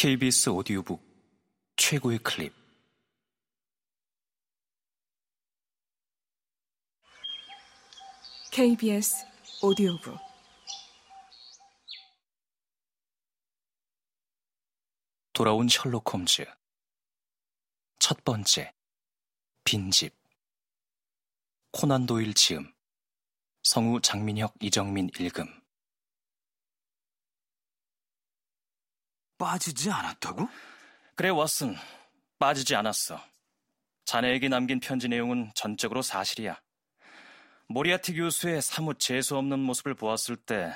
KBS 오디오북 최고의 클립. KBS 오디오북. 돌아온 셜록 홈즈. 첫 번째. 빈집. 코난 도일 지음. 성우 장민혁 이정민 읽음 빠지지 않았다고? 그래 왓슨 빠지지 않았어 자네에게 남긴 편지 내용은 전적으로 사실이야 모리아티 교수의 사뭇 재수 없는 모습을 보았을 때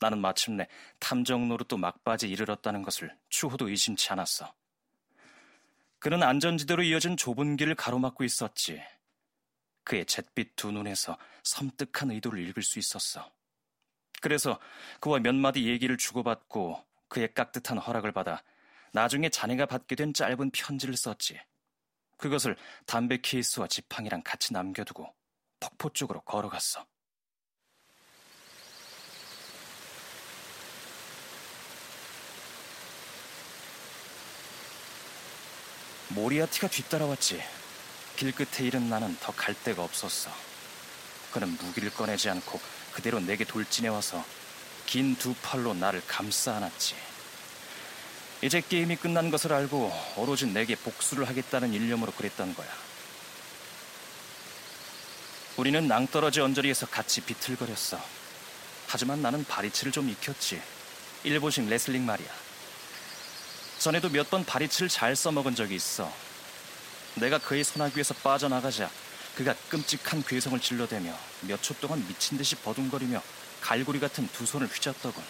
나는 마침내 탐정 노릇도 막바지 이르렀다는 것을 추호도 의심치 않았어. 그는 안전지대로 이어진 좁은 길을 가로막고 있었지. 그의 잿빛 두 눈에서 섬뜩한 의도를 읽을 수 있었어. 그래서 그와 몇 마디 얘기를 주고받고 그의 깍듯한 허락을 받아 나중에 자네가 받게 된 짧은 편지를 썼지. 그것을 담배 케이스와 지팡이랑 같이 남겨두고 폭포 쪽으로 걸어갔어. 모리아티가 뒤따라왔지. 길 끝에 이른 나는 더 갈 데가 없었어. 그는 무기를 꺼내지 않고 그대로 내게 돌진해 와서 긴 두 팔로 나를 감싸 안았지. 이제 게임이 끝난 것을 알고 오로지 내게 복수를 하겠다는 일념으로 그랬던 거야. 우리는 낭떠러지 언저리에서 같이 비틀거렸어. 하지만 나는 바리치를 좀 익혔지. 일본식 레슬링 말이야. 전에도 몇 번 바리치를 잘 써먹은 적이 있어. 내가 그의 소나귀에서 빠져나가자 그가 끔찍한 괴성을 질러대며 몇 초 동안 미친 듯이 버둥거리며 갈고리 같은 두 손을 휘젓더군.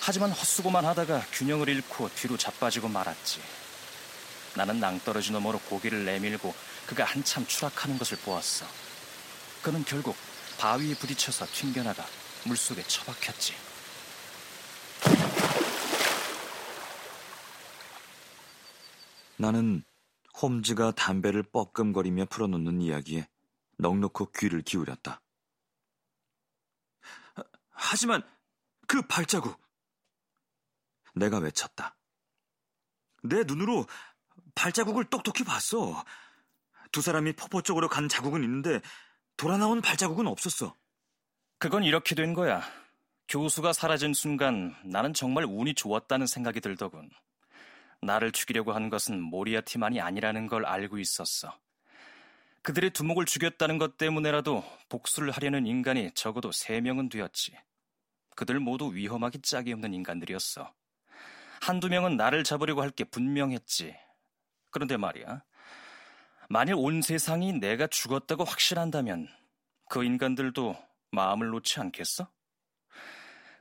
하지만 헛수고만 하다가 균형을 잃고 뒤로 자빠지고 말았지. 나는 낭떠러지 너머로 고개를 내밀고 그가 한참 추락하는 것을 보았어. 그는 결국 바위에 부딪혀서 튕겨나가 물속에 처박혔지. 나는 홈즈가 담배를 뻐끔거리며 풀어놓는 이야기에 넉넉히 귀를 기울였다. 하지만 그 발자국! 내가 외쳤다. 내 눈으로 발자국을 똑똑히 봤어. 두 사람이 폭포 쪽으로 간 자국은 있는데 돌아 나온 발자국은 없었어. 그건 이렇게 된 거야. 교수가 사라진 순간 나는 정말 운이 좋았다는 생각이 들더군. 나를 죽이려고 한 것은 모리아티만이 아니라는 걸 알고 있었어. 그들의 두목을 죽였다는 것 때문에라도 복수를 하려는 인간이 적어도 세 명은 되었지. 그들 모두 위험하기 짝이 없는 인간들이었어. 한두 명은 나를 잡으려고 할 게 분명했지. 그런데 말이야. 만일 온 세상이 내가 죽었다고 확신한다면 그 인간들도 마음을 놓지 않겠어?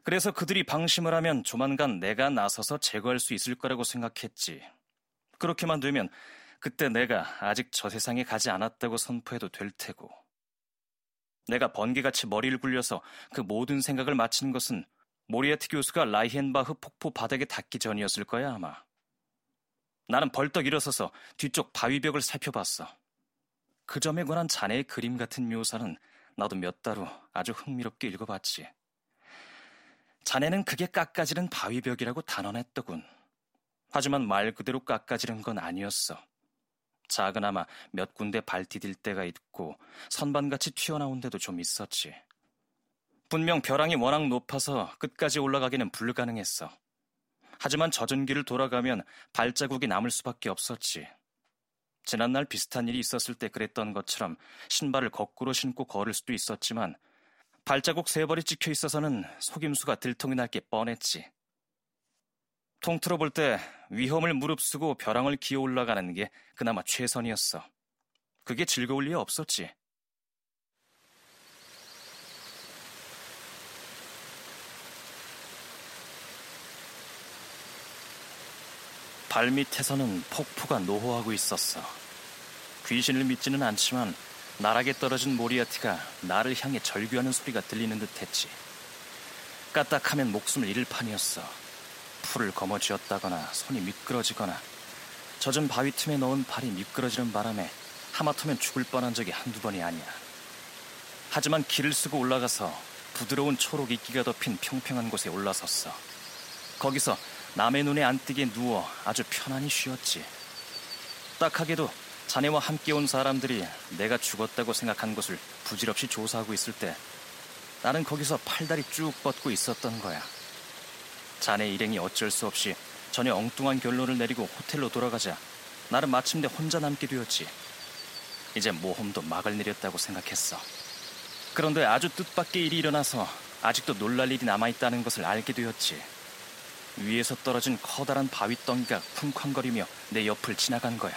그래서 그들이 방심을 하면 조만간 내가 나서서 제거할 수 있을 거라고 생각했지. 그렇게만 되면 그때 내가 아직 저 세상에 가지 않았다고 선포해도 될 테고. 내가 번개같이 머리를 굴려서 그 모든 생각을 마친 것은 모리아티 교수가 라이헨바흐 폭포 바닥에 닿기 전이었을 거야, 아마. 나는 벌떡 일어서서 뒤쪽 바위벽을 살펴봤어. 그 점에 관한 자네의 그림 같은 묘사는 나도 몇 달 후 아주 흥미롭게 읽어봤지. 자네는 그게 깎아지른 바위벽이라고 단언했더군. 하지만 말 그대로 깎아지른 건 아니었어. 작은아마 몇 군데 발 디딜 때가 있고 선반같이 튀어나온 데도 좀 있었지. 분명 벼랑이 워낙 높아서 끝까지 올라가기는 불가능했어. 하지만 젖은 길을 돌아가면 발자국이 남을 수밖에 없었지. 지난날 비슷한 일이 있었을 때 그랬던 것처럼 신발을 거꾸로 신고 걸을 수도 있었지만 발자국 세 벌이 찍혀 있어서는 속임수가 들통이 날 게 뻔했지. 통틀어 볼 때 위험을 무릅쓰고 벼랑을 기어 올라가는 게 그나마 최선이었어. 그게 즐거울 리 없었지. 발밑에서는 폭포가 노호하고 있었어. 귀신을 믿지는 않지만 나락에 떨어진 모리아티가 나를 향해 절규하는 소리가 들리는 듯 했지. 까딱하면 목숨을 잃을 판이었어. 풀을 거머쥐었다거나 손이 미끄러지거나 젖은 바위 틈에 넣은 발이 미끄러지는 바람에 하마터면 죽을 뻔한 적이 한두 번이 아니야. 하지만 길을 쓰고 올라가서 부드러운 초록 이끼가 덮인 평평한 곳에 올라섰어. 거기서 남의 눈에 안 띄게 누워 아주 편안히 쉬었지. 딱하게도 자네와 함께 온 사람들이 내가 죽었다고 생각한 것을 부질없이 조사하고 있을 때 나는 거기서 팔다리 쭉 뻗고 있었던 거야. 자네 일행이 어쩔 수 없이 전혀 엉뚱한 결론을 내리고 호텔로 돌아가자 나는 마침내 혼자 남게 되었지. 이제 모험도 막을 내렸다고 생각했어. 그런데 아주 뜻밖의 일이 일어나서 아직도 놀랄 일이 남아있다는 것을 알게 되었지. 위에서 떨어진 커다란 바위 덩이가 쿵쾅거리며 내 옆을 지나간 거야.